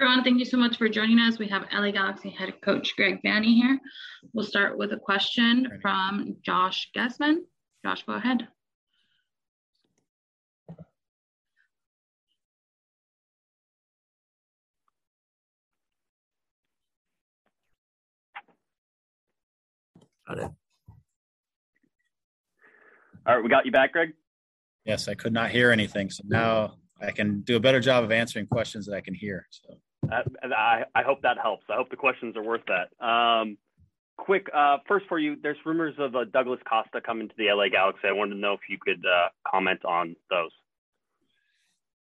Everyone. Thank you so much for joining us. We have LA Galaxy head coach Greg Vanney here. We'll start with a question from Josh Gessman. Josh, go ahead. Got it. All right, we got you back, Greg. Yes, I could not hear anything, so now I can do a better job of answering questions that I can hear. So I, I hope that helps. I hope the questions are worth that. Um, quick, uh, first for you, there's rumors of uh, Douglas Costa coming to the LA Galaxy. I wanted to know if you could uh, comment on those.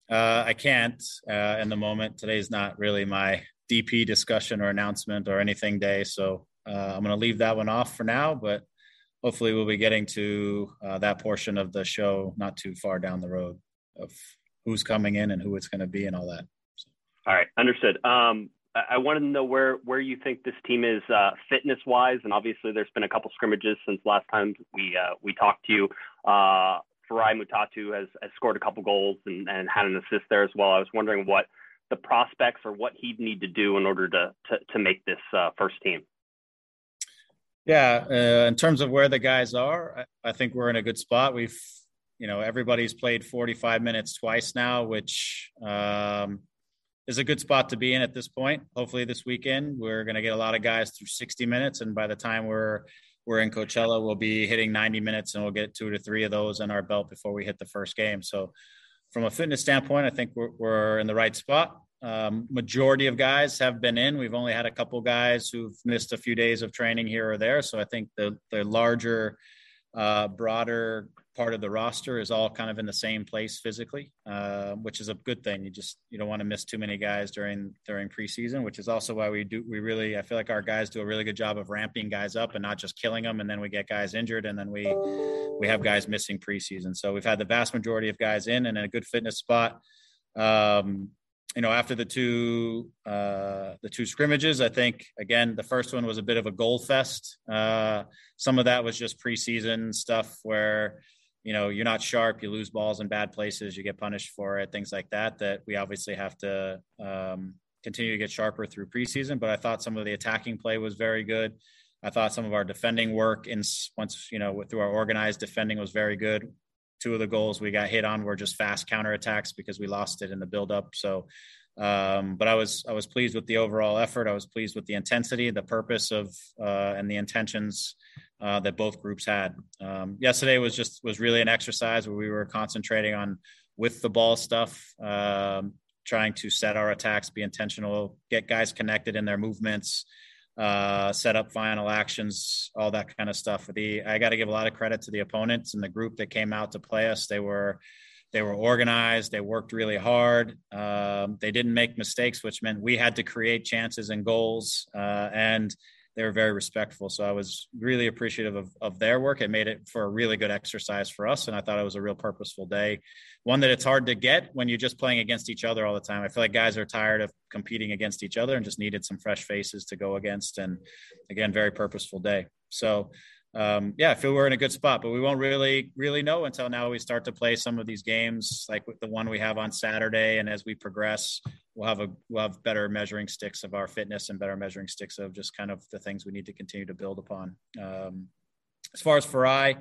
Uh, I can't uh, in the moment. Today's not really my DP discussion or announcement or anything day, so I'm going to leave that one off for now. But hopefully, we'll be getting to that portion of the show not too far down the road of who's coming in and who it's going to be and all that. All right, understood. Um, I wanted to know where where you think this team is uh, fitness wise, and obviously there's been a couple scrimmages since last time we uh, we talked to you. Uh, Farai Mutatu has, has scored a couple goals and, and had an assist there as well. I was wondering what the prospects or what he'd need to do in order to to, to make this uh, first team. Yeah, uh, in terms of where the guys are, I, I think we're in a good spot. We've you know everybody's played 45 minutes twice now, which um, is a good spot to be in at this point. Hopefully, this weekend we're going to get a lot of guys through 60 minutes, and by the time we're we're in Coachella, we'll be hitting 90 minutes, and we'll get two to three of those in our belt before we hit the first game. So, from a fitness standpoint, I think we're, we're in the right spot. Um, majority of guys have been in. We've only had a couple guys who've missed a few days of training here or there. So I think the the larger, uh, broader part of the roster is all kind of in the same place physically, uh, which is a good thing. You just you don't want to miss too many guys during during preseason, which is also why we do we really I feel like our guys do a really good job of ramping guys up and not just killing them, and then we get guys injured, and then we we have guys missing preseason. So we've had the vast majority of guys in and in a good fitness spot. Um, you know, after the two uh, the two scrimmages, I think again the first one was a bit of a goal fest. Uh, some of that was just preseason stuff where you know you're not sharp you lose balls in bad places you get punished for it things like that that we obviously have to um, continue to get sharper through preseason. But i thought some of the attacking play was very good. I thought some of our defending work in once you know through our organized defending was very good. Two of the goals we got hit on were just fast counterattacks because we lost it in the build up so um, but I was I was pleased with the overall effort. I was pleased with the intensity, the purpose of, uh, and the intentions uh, that both groups had. Um, yesterday was just was really an exercise where we were concentrating on with the ball stuff, um, trying to set our attacks, be intentional, get guys connected in their movements, uh, set up final actions, all that kind of stuff. The I got to give a lot of credit to the opponents and the group that came out to play us. They were they were organized. They worked really hard. Um, they didn't make mistakes, which meant we had to create chances and goals. Uh, and they were very respectful. So I was really appreciative of, of their work. It made it for a really good exercise for us. And I thought it was a real purposeful day. One that it's hard to get when you're just playing against each other all the time. I feel like guys are tired of competing against each other and just needed some fresh faces to go against. And again, very purposeful day. So um, yeah, I feel we're in a good spot, but we won't really, really know until now we start to play some of these games, like the one we have on Saturday. And as we progress, we'll have a we'll have better measuring sticks of our fitness and better measuring sticks of just kind of the things we need to continue to build upon. Um, as far as Farai,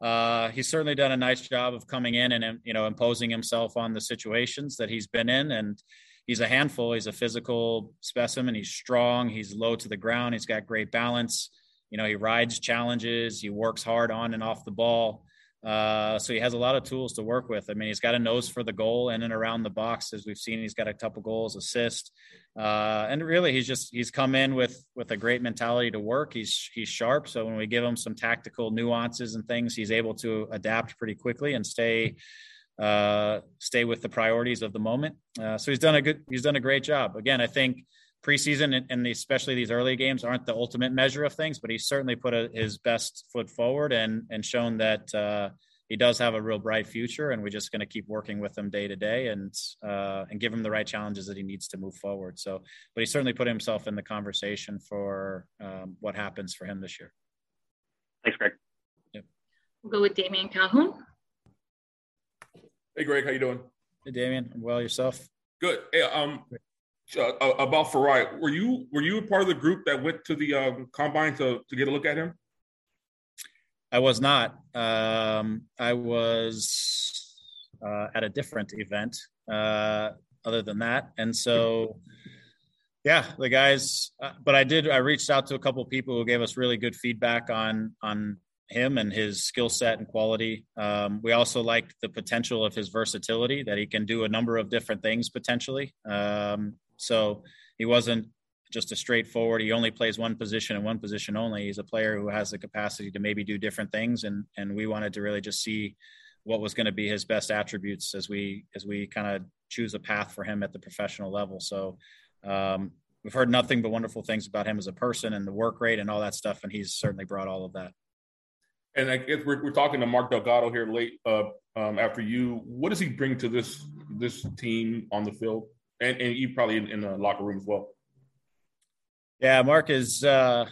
uh, he's certainly done a nice job of coming in and you know imposing himself on the situations that he's been in, and he's a handful. He's a physical specimen. He's strong. He's low to the ground. He's got great balance you know, he rides challenges, he works hard on and off the ball. Uh, so he has a lot of tools to work with. I mean, he's got a nose for the goal in and around the box, as we've seen. He's got a couple goals, assist, uh, and really, he's just he's come in with with a great mentality to work. He's he's sharp. So when we give him some tactical nuances and things, he's able to adapt pretty quickly and stay uh, stay with the priorities of the moment. Uh, so he's done a good, he's done a great job. Again, I think preseason and, and especially these early games aren't the ultimate measure of things, but he's certainly put a, his best foot forward and and shown that uh, he does have a real bright future. And we're just going to keep working with him day to day and uh, and give him the right challenges that he needs to move forward. So, but he certainly put himself in the conversation for um, what happens for him this year. Thanks, Greg. Yep. We'll go with Damian Calhoun. Hey, Greg, how you doing? Hey, Damian. Well, yourself? Good. Hey, um, uh, uh about Farai, were you were you a part of the group that went to the um, combine to to get a look at him? I was not. Um, I was uh, at a different event. Uh, other than that, and so yeah, the guys. Uh, but I did. I reached out to a couple people who gave us really good feedback on on him and his skill set and quality. Um, we also liked the potential of his versatility that he can do a number of different things potentially. Um, so he wasn't just a straightforward. He only plays one position and one position only. He's a player who has the capacity to maybe do different things, and and we wanted to really just see what was going to be his best attributes as we as we kind of choose a path for him at the professional level. So um, we've heard nothing but wonderful things about him as a person and the work rate and all that stuff, and he's certainly brought all of that. And I guess we're, we're talking to Mark Delgado here late uh, um, after you. What does he bring to this this team on the field, and and you probably in, in the locker room as well? Yeah, Mark is uh,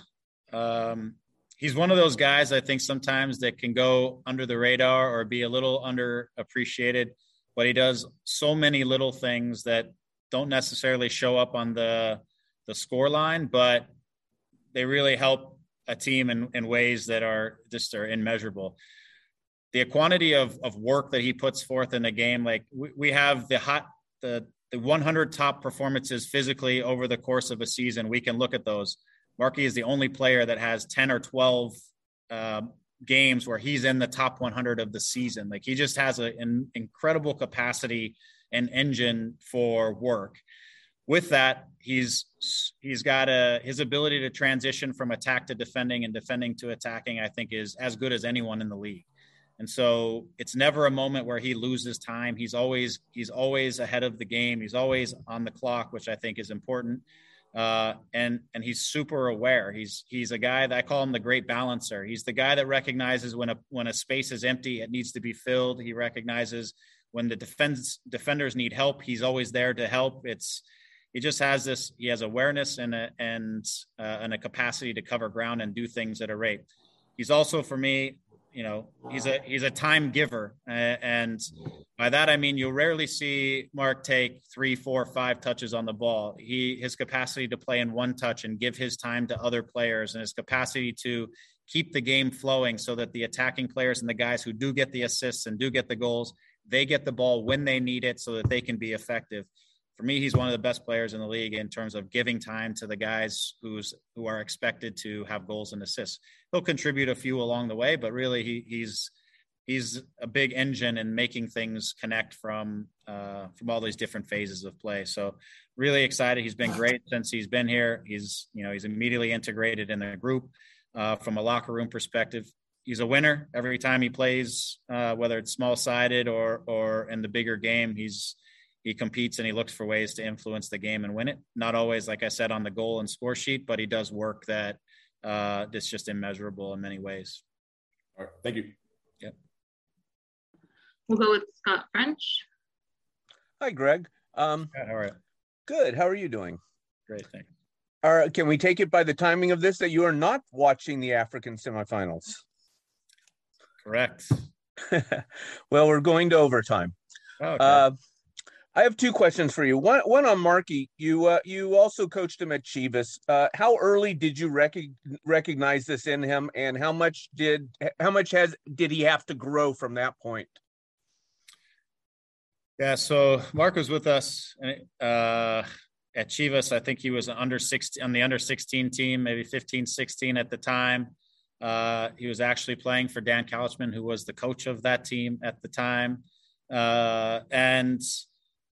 um, he's one of those guys I think sometimes that can go under the radar or be a little underappreciated, but he does so many little things that don't necessarily show up on the the score line, but they really help a team in, in ways that are just are immeasurable. The quantity of, of work that he puts forth in the game, like we, we have the hot the the 100 top performances physically over the course of a season. We can look at those. Marky is the only player that has 10 or 12 uh, games where he's in the top 100 of the season. Like he just has a, an incredible capacity and engine for work with that, he's he's got a his ability to transition from attack to defending and defending to attacking. I think is as good as anyone in the league. And so it's never a moment where he loses time. He's always he's always ahead of the game. He's always on the clock, which I think is important. Uh, and and he's super aware. He's he's a guy that I call him the great balancer. He's the guy that recognizes when a when a space is empty, it needs to be filled. He recognizes when the defense defenders need help. He's always there to help. It's he just has this he has awareness and a, and uh, and a capacity to cover ground and do things at a rate he's also for me you know he's a he's a time giver. And by that i mean you'll rarely see mark take three four five touches on the ball. He his capacity to play in one touch and give his time to other players and his capacity to keep the game flowing so that the attacking players and the guys who do get the assists and do get the goals they get the ball when they need it so that they can be effective for me, he's one of the best players in the league in terms of giving time to the guys who's who are expected to have goals and assists. He'll contribute a few along the way, but really he, he's he's a big engine in making things connect from uh, from all these different phases of play. So really excited. He's been great since he's been here. He's you know he's immediately integrated in the group uh, from a locker room perspective. He's a winner every time he plays, uh, whether it's small sided or or in the bigger game. He's he competes and he looks for ways to influence the game and win it. Not always, like I said, on the goal and score sheet, but he does work that uh, that's just immeasurable in many ways. All right, thank you. Yep. We'll go with Scott French. Hi, Greg. Um, All right. Good. How are you doing? Great. Thanks. All right. Can we take it by the timing of this that you are not watching the African semifinals? Correct. well, we're going to overtime. Okay. Uh, I have two questions for you. One, one on Marky. You uh, you also coached him at Chivas. Uh, how early did you rec- recognize this in him, and how much did how much has did he have to grow from that point? Yeah, so Mark was with us uh, at Chivas. I think he was under 16 on the under 16 team, maybe 15, 16 at the time. Uh, he was actually playing for Dan Calichman, who was the coach of that team at the time. Uh, and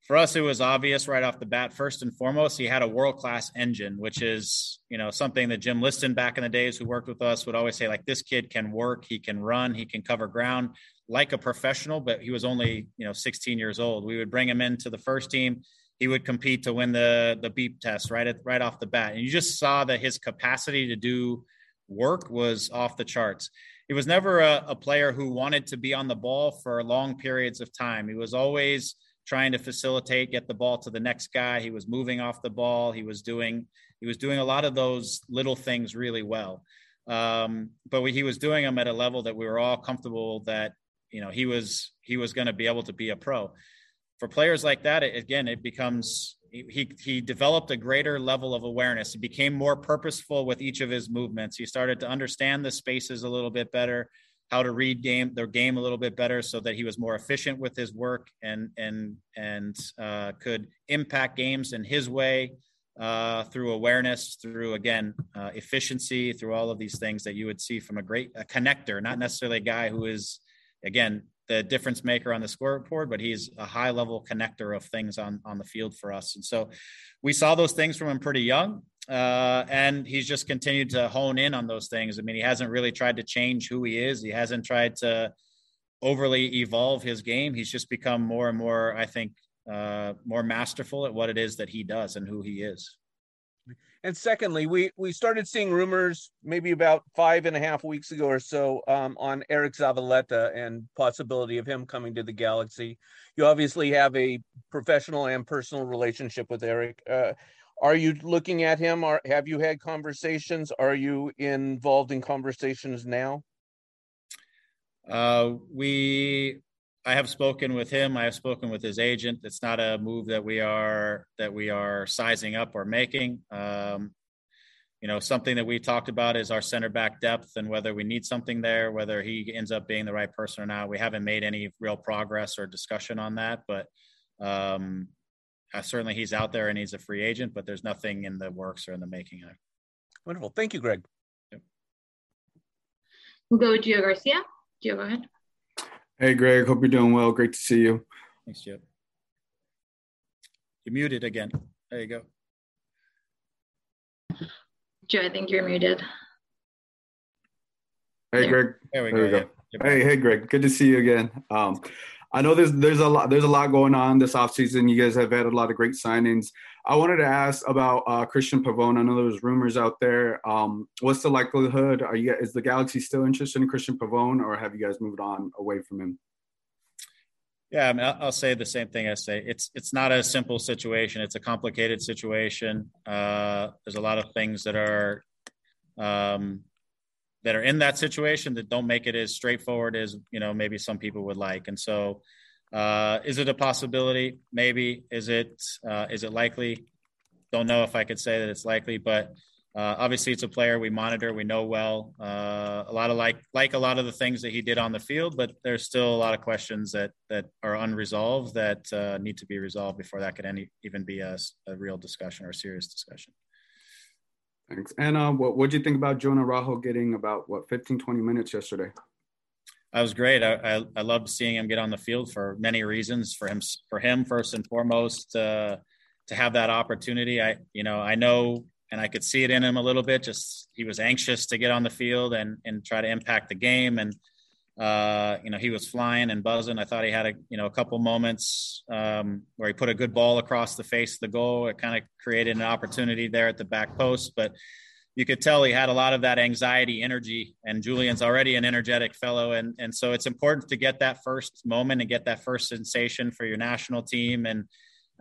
for us, it was obvious right off the bat. First and foremost, he had a world class engine, which is you know something that Jim Liston back in the days who worked with us would always say like this kid can work, he can run, he can cover ground. like a professional, but he was only you know 16 years old. We would bring him into the first team. He would compete to win the the beep test right at right off the bat, and you just saw that his capacity to do work was off the charts. He was never a, a player who wanted to be on the ball for long periods of time. He was always trying to facilitate, get the ball to the next guy. He was moving off the ball. He was doing he was doing a lot of those little things really well. Um, but we, he was doing them at a level that we were all comfortable that you know he was he was going to be able to be a pro for players like that it, again it becomes he he developed a greater level of awareness he became more purposeful with each of his movements he started to understand the spaces a little bit better how to read game their game a little bit better so that he was more efficient with his work and and and uh, could impact games in his way uh, through awareness, through again uh, efficiency, through all of these things that you would see from a great a connector, not necessarily a guy who is again, the difference maker on the scoreboard, but he's a high level connector of things on, on the field for us. And so we saw those things from him pretty young. Uh, and he's just continued to hone in on those things. I mean, he hasn't really tried to change who he is. He hasn't tried to overly evolve his game. He's just become more and more, I think, uh, more masterful at what it is that he does and who he is. And secondly, we we started seeing rumors maybe about five and a half weeks ago or so um, on Eriq Zavaleta and possibility of him coming to the Galaxy. You obviously have a professional and personal relationship with Eriq. Uh, are you looking at him? Have you had conversations? Are you involved in conversations now? Uh, we I have spoken with him. I have spoken with his agent. It's not a move that we are that we are sizing up or making. Um, you know, something that we talked about is our center back depth and whether we need something there, whether he ends up being the right person or not. We haven't made any real progress or discussion on that, but um, uh, certainly he's out there and he's a free agent, but there's nothing in the works or in the making. Of. Wonderful. Thank you, Greg. Yep. We'll go with Gio Garcia. Gio, go ahead. Hey, Greg. Hope you're doing well. Great to see you. Thanks, Chip. You're muted again. There you go. Joe, I think you're muted. Hey, there. Greg. There we there go. We go. Hey, hey, Greg. Good to see you again. Um, I know there's there's a lot there's a lot going on this offseason. You guys have had a lot of great signings. I wanted to ask about uh, Cristian Pavón. I know there was rumors out there. Um, what's the likelihood? Are you is the Galaxy still interested in Cristian Pavón, or have you guys moved on away from him? Yeah, I mean, I'll say the same thing I say. It's it's not a simple situation. It's a complicated situation. Uh, there's a lot of things that are um, that are in that situation that don't make it as straightforward as you know maybe some people would like. And so, uh, is it a possibility? Maybe. Is it uh, is it likely? Don't know if I could say that it's likely, but uh, obviously it's a player we monitor, we know well. Uh, a lot of like like a lot of the things that he did on the field, but there's still a lot of questions that that are unresolved that uh, need to be resolved before that could any even be a, a real discussion or a serious discussion. Thanks. And uh, what do you think about Julian Araujo getting about what 15, 20 minutes yesterday? That was great. I, I, I loved seeing him get on the field for many reasons. For him, for him first and foremost, uh, to have that opportunity. I you know I know and I could see it in him a little bit. Just he was anxious to get on the field and and try to impact the game and uh, you know, he was flying and buzzing. I thought he had a, you know, a couple moments um, where he put a good ball across the face of the goal. It kind of created an opportunity there at the back post, but you could tell he had a lot of that anxiety energy and Julian's already an energetic fellow. And, and so it's important to get that first moment and get that first sensation for your national team. And,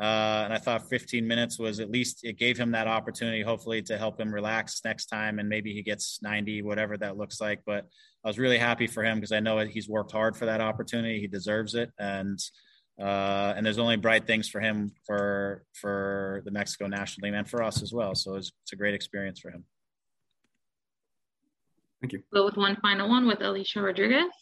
uh, and I thought 15 minutes was at least it gave him that opportunity, hopefully, to help him relax next time, and maybe he gets 90, whatever that looks like. But I was really happy for him because I know he's worked hard for that opportunity. He deserves it, and uh, and there's only bright things for him for for the Mexico national team and for us as well. So it's, it's a great experience for him. Thank you. Go with one final one with Alicia Rodriguez.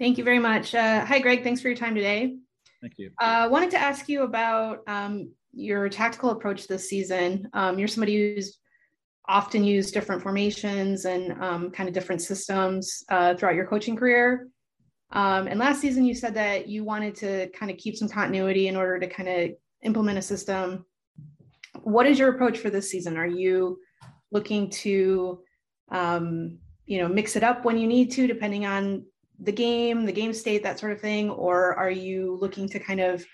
Thank you very much. Uh, hi, Greg. Thanks for your time today. Thank you. I uh, wanted to ask you about um, your tactical approach this season. Um, you're somebody who's often used different formations and um, kind of different systems uh, throughout your coaching career. Um, and last season, you said that you wanted to kind of keep some continuity in order to kind of implement a system. What is your approach for this season? Are you looking to um, you know, mix it up when you need to, depending on the game, the game state, that sort of thing, or are you looking to kind of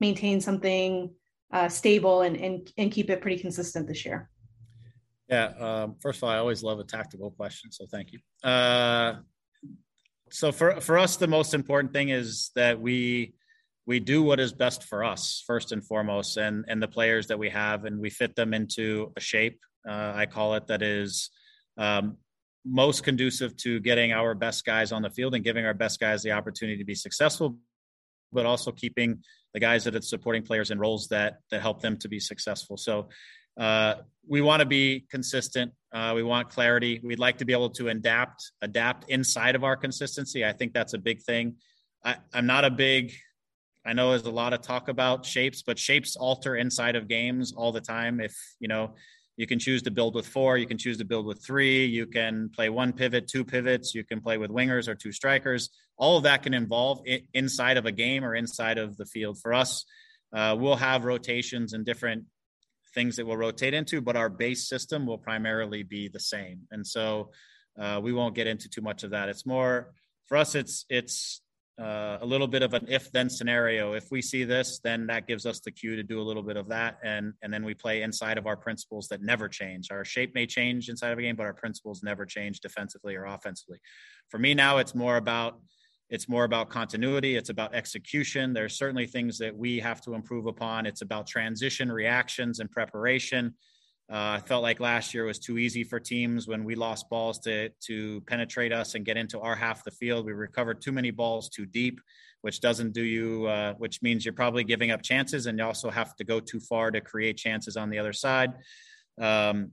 maintain something uh, stable and, and and keep it pretty consistent this year? Yeah. Um, first of all, I always love a tactical question, so thank you. Uh, so for for us, the most important thing is that we we do what is best for us first and foremost, and and the players that we have, and we fit them into a shape. Uh, I call it that is um, most conducive to getting our best guys on the field and giving our best guys the opportunity to be successful, but also keeping the guys that are supporting players in roles that that help them to be successful. So uh, we want to be consistent. Uh, we want clarity. We'd like to be able to adapt, adapt inside of our consistency. I think that's a big thing. I, I'm not a big. I know there's a lot of talk about shapes, but shapes alter inside of games all the time. If you know, you can choose to build with four, you can choose to build with three, you can play one pivot, two pivots, you can play with wingers or two strikers. All of that can involve inside of a game or inside of the field. For us, uh, we'll have rotations and different things that we'll rotate into, but our base system will primarily be the same. And so uh, we won't get into too much of that. It's more for us. It's it's uh, a little bit of an if then scenario. If we see this, then that gives us the cue to do a little bit of that, and and then we play inside of our principles that never change. Our shape may change inside of a game, but our principles never change defensively or offensively. For me now, it's more about it's more about continuity. It's about execution. There's certainly things that we have to improve upon. It's about transition, reactions, and preparation. Uh, I felt like last year was too easy for teams when we lost balls to to penetrate us and get into our half the field. We recovered too many balls too deep, which doesn't do you. Uh, which means you're probably giving up chances, and you also have to go too far to create chances on the other side. Um,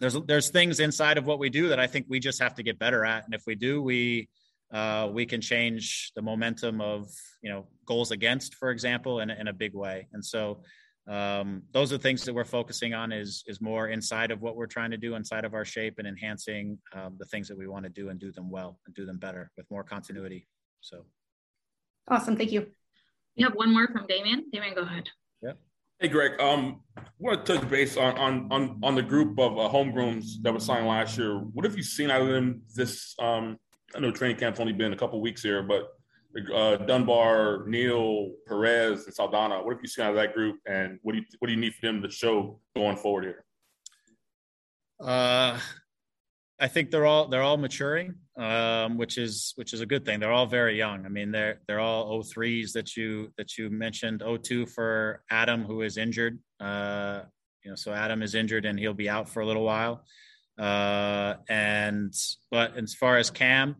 there's there's things inside of what we do that I think we just have to get better at, and if we do, we uh, we can change the momentum of you know goals against, for example, in, in a big way. And so um, those are things that we're focusing on is is more inside of what we're trying to do inside of our shape and enhancing um, the things that we want to do and do them well and do them better with more continuity. So awesome, thank you. We have one more from Damian. Damian, go ahead. Yeah. Hey Greg, um, I want to touch base on on on, on the group of uh, homegrowns that was signed last year. What have you seen out of them this um, I know training camp's only been a couple weeks here, but uh, Dunbar, Neal, Perez, and Saldana. What have you seen out of that group, and what do you what do you need for them to show going forward here? Uh, I think they're all they're all maturing, um, which is which is a good thing. They're all very young. I mean, they're they're all 03s that you that you mentioned. 02 for Adam, who is injured. Uh, you know, so Adam is injured and he'll be out for a little while. Uh, and but as far as Cam,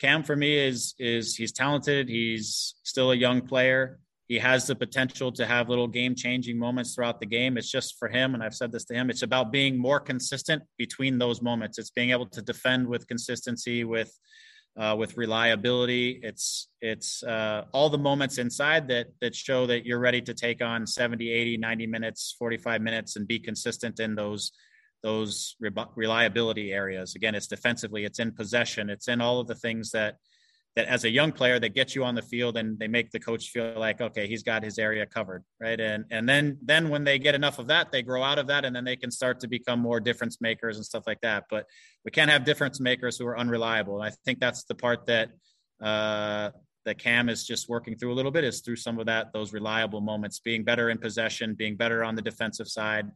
Cam for me is is he's talented. He's still a young player. He has the potential to have little game changing moments throughout the game. It's just for him, and I've said this to him. It's about being more consistent between those moments. It's being able to defend with consistency, with uh, with reliability. It's it's uh, all the moments inside that that show that you're ready to take on 70, 80, 90 minutes, 45 minutes, and be consistent in those those re- reliability areas. Again, it's defensively, it's in possession, it's in all of the things that that as a young player that get you on the field and they make the coach feel like okay he's got his area covered right? And and then then when they get enough of that they grow out of that and then they can start to become more difference makers and stuff like that. But we can't have difference makers who are unreliable. And i think that's the part that uh that cam is just working through a little bit is through some of that those reliable moments being better in possession being better on the defensive side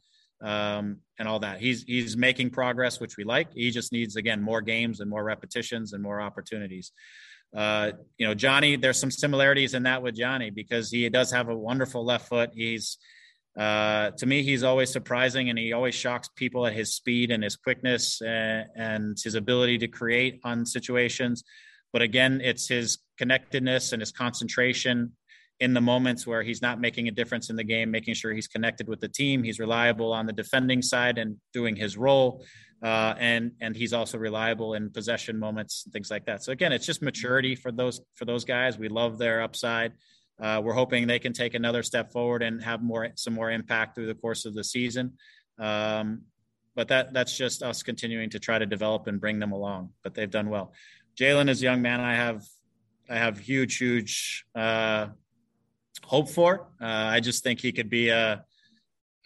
um, and all that. He's he's making progress, which we like. He just needs again more games and more repetitions and more opportunities. Uh, you know, Johnny, there's some similarities in that with Johnny because he does have a wonderful left foot. He's uh, to me, he's always surprising and he always shocks people at his speed and his quickness and, and his ability to create on situations. But again, it's his connectedness and his concentration in the moments where he's not making a difference in the game, making sure he's connected with the team. He's reliable on the defending side and doing his role. Uh, and and he's also reliable in possession moments and things like that. So again, it's just maturity for those for those guys. We love their upside. Uh, we're hoping they can take another step forward and have more some more impact through the course of the season. Um, but that that's just us continuing to try to develop and bring them along. But they've done well. Jalen is a young man. I have I have huge huge uh, hope for. Uh, I just think he could be a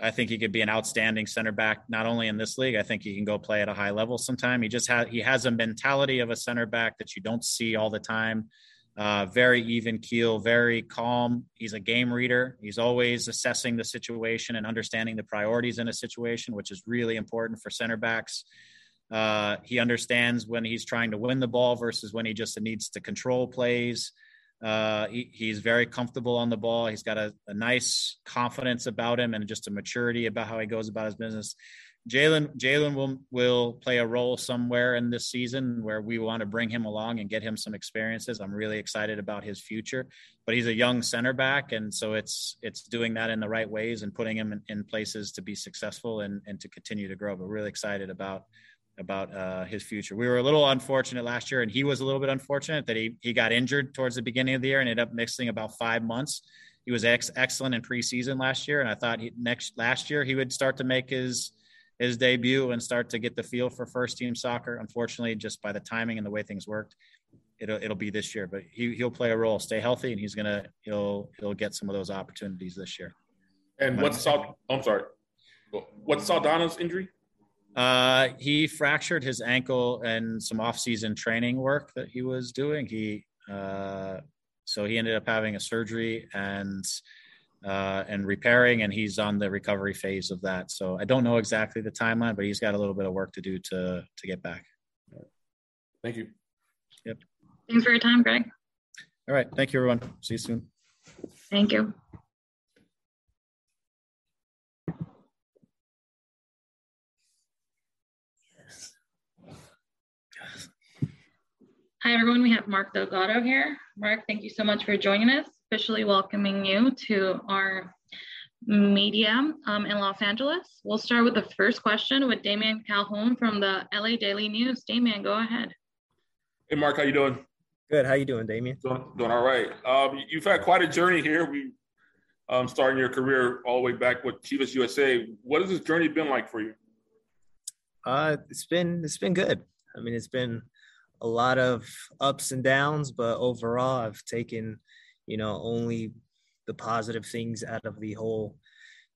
I think he could be an outstanding center back, not only in this league. I think he can go play at a high level sometime. He just has he has a mentality of a center back that you don't see all the time. Uh, very even keel, very calm. He's a game reader. He's always assessing the situation and understanding the priorities in a situation, which is really important for center backs. Uh, he understands when he's trying to win the ball versus when he just needs to control plays. Uh, he, he's very comfortable on the ball. He's got a, a, nice confidence about him and just a maturity about how he goes about his business. Jalen Jalen will will play a role somewhere in this season where we want to bring him along and get him some experiences. I'm really excited about his future, but he's a young center back, and so it's it's doing that in the right ways and putting him in, in places to be successful and and to continue to grow. But really excited about about uh, his future. We were a little unfortunate last year, and he was a little bit unfortunate that he he got injured towards the beginning of the year and ended up missing about five months. He was ex- excellent in preseason last year, and I thought he, next last year he would start to make his his debut and start to get the feel for first team soccer. Unfortunately, just by the timing and the way things worked, it'll it'll be this year. But he he'll play a role, stay healthy, and he's gonna he'll he'll get some of those opportunities this year. And what's Sal? I'm sorry. What's Saldana's injury? Uh, he fractured his ankle and some off-season training work that he was doing. He uh, so he ended up having a surgery and uh, and repairing, and he's on the recovery phase of that. So I don't know exactly the timeline, but he's got a little bit of work to do to to get back. Thank you. Yep. Thanks for your time, Greg. All right. Thank you, everyone. See you soon. Thank you. Hi, everyone. We have Mark Delgado here. Mark, thank you so much for joining us. Officially welcoming you to our media um, in Los Angeles. We'll start with the first question with Damian Calhoun from the LA Daily News. Damian, go ahead. Hey, Mark, how you doing? Good. How you doing, Damian? Doing, doing all right. Um, you've had quite a journey here. We um, starting your career all the way back with Chivas USA. What has this journey been like for you? Uh, it's been it's been good. I mean, it's been a lot of ups and downs, but overall, I've taken, you know, only the positive things out of the whole,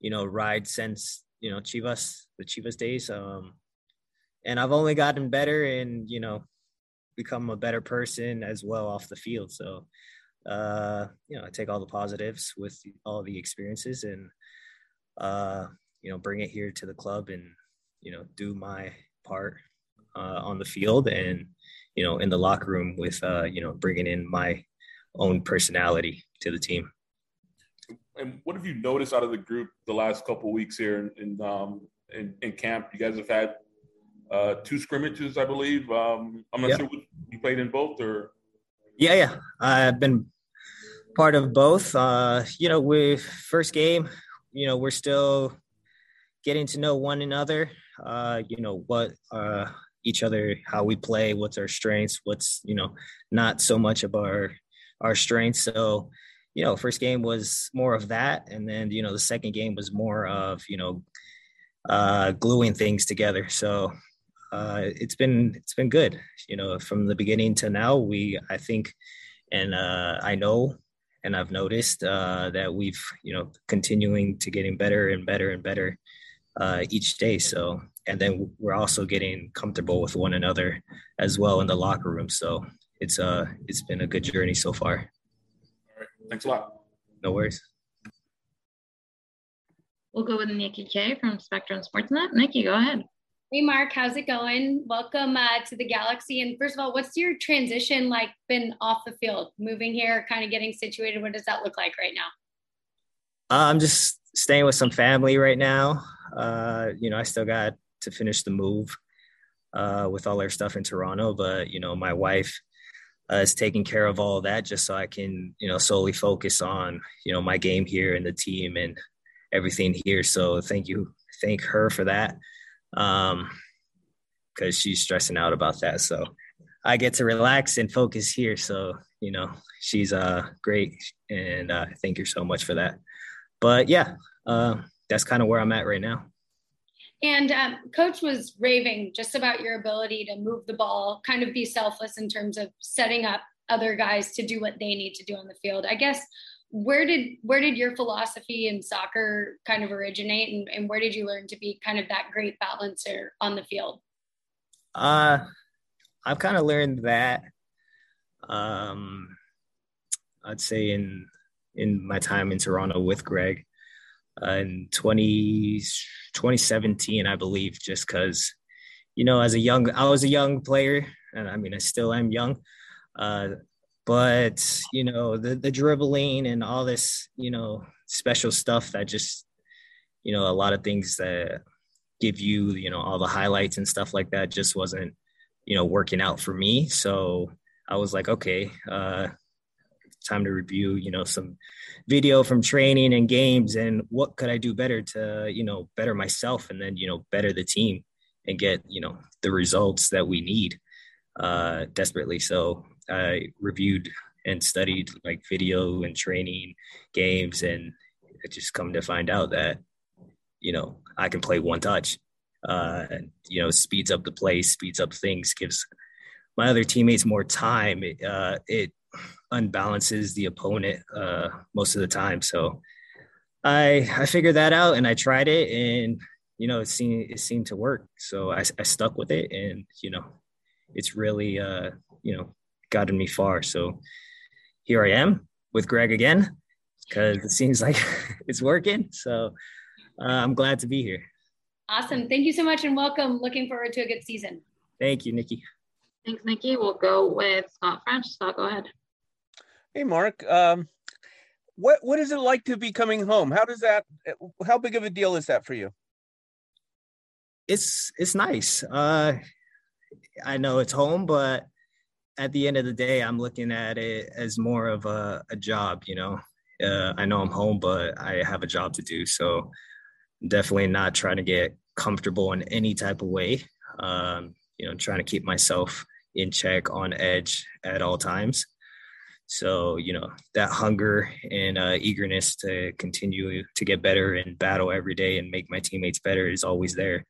you know, ride since you know Chivas, the Chivas days. Um, and I've only gotten better and you know, become a better person as well off the field. So, uh, you know, I take all the positives with all the experiences and, uh, you know, bring it here to the club and you know, do my part on the field and you know, in the locker room with, uh, you know, bringing in my own personality to the team. And what have you noticed out of the group the last couple weeks here in in, um, in, in camp? You guys have had uh, two scrimmages, I believe. Um, I'm not yep. sure you played in both or. Yeah, yeah, I've been part of both. Uh, you know, with first game, you know, we're still getting to know one another. Uh, you know what uh, each other how we play what's our strengths what's you know not so much of our our strengths. So you know first game was more of that. And then you know the second game was more of you know uh gluing things together. So uh it's been it's been good. You know from the beginning to now we i think and uh i know and i've noticed uh that we've you know continuing to getting better and better and better uh each day. So and then we're also getting comfortable with one another as well in the locker room. So it's uh it's been a good journey so far. All right. Thanks a lot. No worries. We'll go with Nikki K from Spectrum Sportsnet. Nikki, go ahead. Hey, Mark, how's it going? Welcome uh, to the Galaxy. And first of all, what's your transition like been off the field, moving here, kind of getting situated? What does that look like right now? Uh, I'm just staying with some family right now. Uh, you know, I still got to finish the move uh, with all our stuff in Toronto. But you know, my wife uh, is taking care of all of that just so I can you know solely focus on you know my game here and the team and everything here. So thank you, thank her for that, um, because she's stressing out about that. So I get to relax and focus here. So you know, she's uh great, and uh, thank you so much for that. But yeah, uh, that's kind of where I'm at right now. And um, coach was raving just about your ability to move the ball, kind of be selfless in terms of setting up other guys to do what they need to do on the field. I guess where did where did your philosophy in soccer kind of originate and, and where did you learn to be kind of that great balancer on the field? Uh I've kind of learned that um I'd say in in my time in Toronto with Greg in 20, 2017, I believe, just because, you know, as a young, I was a young player, and I mean, I still am young. Uh, but you know, the the dribbling and all this, you know, special stuff that just, you know, a lot of things that give you, you know, all the highlights and stuff like that just wasn't, you know, working out for me. So I was like, okay, uh, time to review, you know, some video from training and games and what could I do better to, you know, better myself and then, you know, better the team and get, you know, the results that we need uh, desperately. So I reviewed and studied like video and training games and I just come to find out that, you know, I can play one touch. Uh, you know, speeds up the play, speeds up things, gives my other teammates more time. It, uh, it unbalances the opponent uh, most of the time. So I I figured that out and I tried it and you know it seemed it seemed to work. So I, I stuck with it and you know it's really uh, you know gotten me far. So here I am with Greg again because it seems like it's working. So uh, I'm glad to be here. Awesome. Thank you so much and welcome. Looking forward to a good season. Thank you, Nikki. Thanks, Nikki. We'll go with Scott French. Scott, go ahead. Hey, Mark. Um, what what is it like to be coming home? How does that? How big of a deal is that for you? It's it's nice. Uh, I know it's home, but at the end of the day, I'm looking at it as more of a, a job. You know, uh, I know I'm home, but I have a job to do. So definitely not trying to get comfortable in any type of way. Um, you know, trying to keep myself in check, on edge at all times. So, you know, that hunger and uh, eagerness to continue to get better and battle every day and make my teammates better is always there.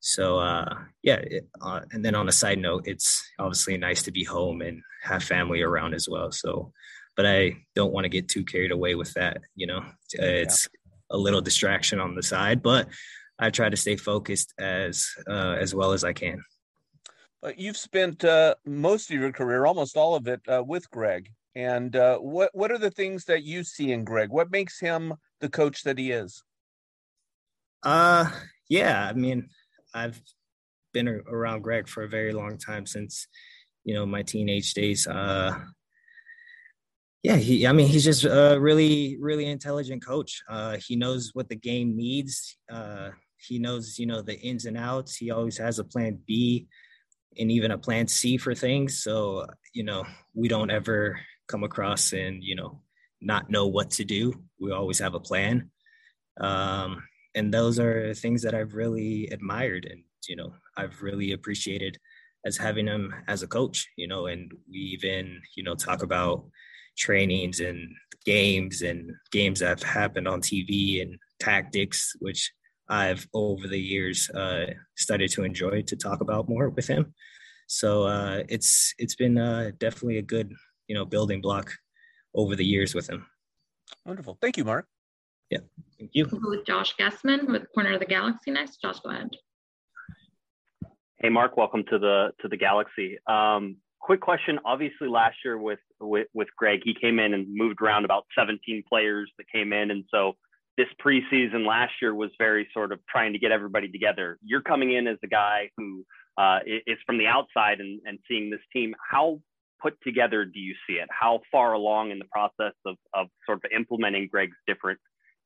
So, uh, yeah. It, uh, and then on a side note, it's obviously nice to be home and have family around as well. So, but I don't want to get too carried away with that. You know, it's yeah. a little distraction on the side, but I try to stay focused as uh, as well as I can. But you've spent uh, most of your career, almost all of it, uh, with Greg. And uh, what what are the things that you see in Greg? What makes him the coach that he is? Uh, yeah. I mean, I've been around Greg for a very long time since you know my teenage days. Uh, yeah, he. I mean, he's just a really, really intelligent coach. Uh, he knows what the game needs. Uh, he knows, you know, the ins and outs. He always has a plan B and even a plan C for things. So, you know, we don't ever come across and you know not know what to do we always have a plan. Um, and those are things that i've really admired and you know i've really appreciated as having him as a coach you know and we even you know talk about trainings and games and games that have happened on tv and tactics which i've over the years uh, started to enjoy to talk about more with him. So uh, it's it's been uh, definitely a good you know building block over the years with him. Wonderful. Thank you, Mark. Yeah. Thank you. With Josh Guessman with Corner of the Galaxy next. Josh, go ahead. Hey, Mark. Welcome to the to the Galaxy. Um, quick question. Obviously, last year with, with with Greg, he came in and moved around about 17 players that came in, and so this preseason last year was very sort of trying to get everybody together. You're coming in as the guy who uh, is from the outside and, and seeing this team. How put together do you see it? How far along in the process of, of sort of implementing Greg's different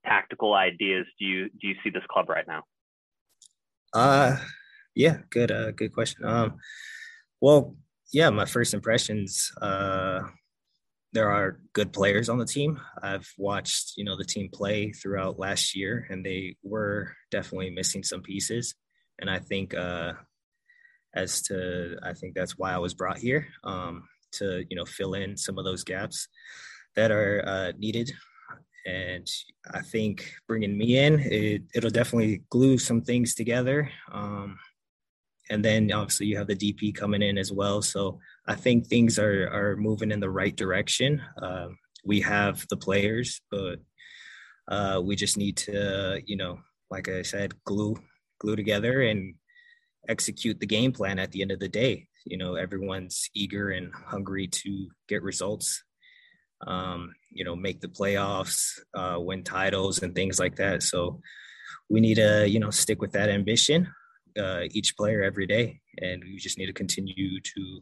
tactical ideas do you do you see this club right now? Uh yeah, good uh good question. Um well, yeah, my first impressions uh there are good players on the team. I've watched, you know, the team play throughout last year and they were definitely missing some pieces. And I think uh as to I think that's why I was brought here. Um to you know fill in some of those gaps that are uh, needed. And I think bringing me in, it, it'll definitely glue some things together. Um, and then obviously you have the DP coming in as well. So I think things are are moving in the right direction. Uh, we have the players, but uh, we just need to, you know, like I said, glue glue together and execute the game plan at the end of the day. You know, everyone's eager and hungry to get results, um, you know, make the playoffs, uh, win titles, and things like that. So we need to, you know, stick with that ambition, uh, each player every day, and we just need to continue to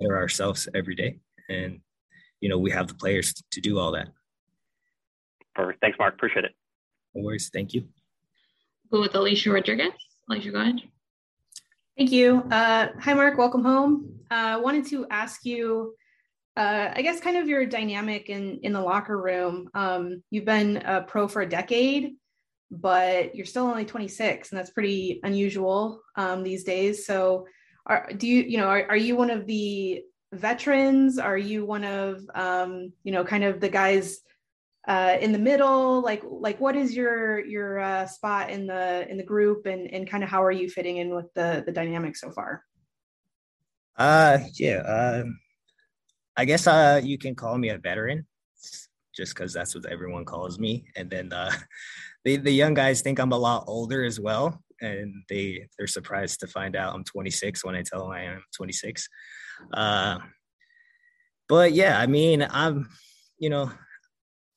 better ourselves every day. And you know, we have the players to do all that. Perfect. Thanks, Mark. Appreciate it. No worries. Thank you. Go with Alicia Rodriguez. Alicia, go ahead. Thank you. Uh, hi, Mark. Welcome home. I uh, wanted to ask you, uh, I guess, kind of your dynamic in in the locker room. Um, you've been a pro for a decade, but you're still only 26, and that's pretty unusual um, these days. So, are, do you, you know, are, are you one of the veterans? Are you one of, um, you know, kind of the guys uh, in the middle? Like, like what is your your uh, spot in the in the group, and and kind of how are you fitting in with the the dynamic so far? Uh, yeah. Um, I guess uh, you can call me a veteran, just because that's what everyone calls me. And then uh, the the young guys think I'm a lot older as well, and they they're surprised to find out I'm 26 when I tell them I am 26. Uh, but yeah, I mean, I'm, you know,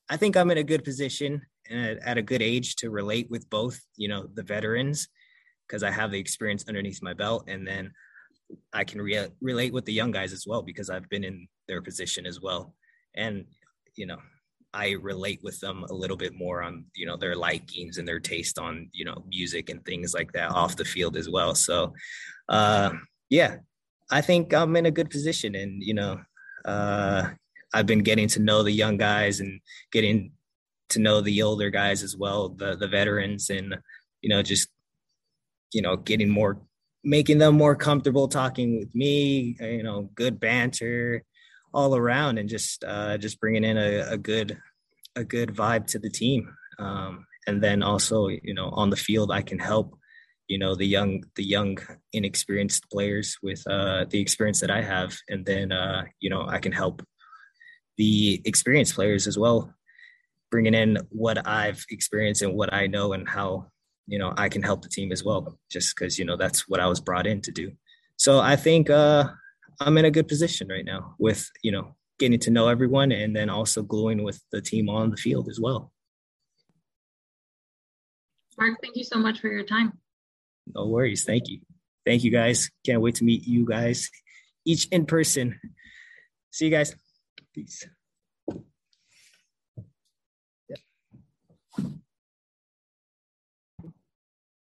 I think I'm in a good position and at a good age to relate with both, you know, the veterans because I have the experience underneath my belt, and then I can re- relate with the young guys as well because I've been in their position as well, and you know, I relate with them a little bit more on you know their likings and their taste on you know music and things like that off the field as well. So, uh, yeah, I think I'm in a good position, and you know, uh, I've been getting to know the young guys and getting to know the older guys as well, the the veterans, and you know, just you know, getting more, making them more comfortable talking with me. You know, good banter all around, and just uh, just bringing in a, a good a good vibe to the team. Um, and then also, you know, on the field, I can help you know the young the young inexperienced players with uh the experience that i have and then uh you know i can help the experienced players as well bringing in what i've experienced and what i know and how you know i can help the team as well just because you know that's what i was brought in to do so i think uh i'm in a good position right now with you know getting to know everyone and then also gluing with the team on the field as well mark thank you so much for your time no worries. Thank you. Thank you guys. Can't wait to meet you guys each in person. See you guys. Peace.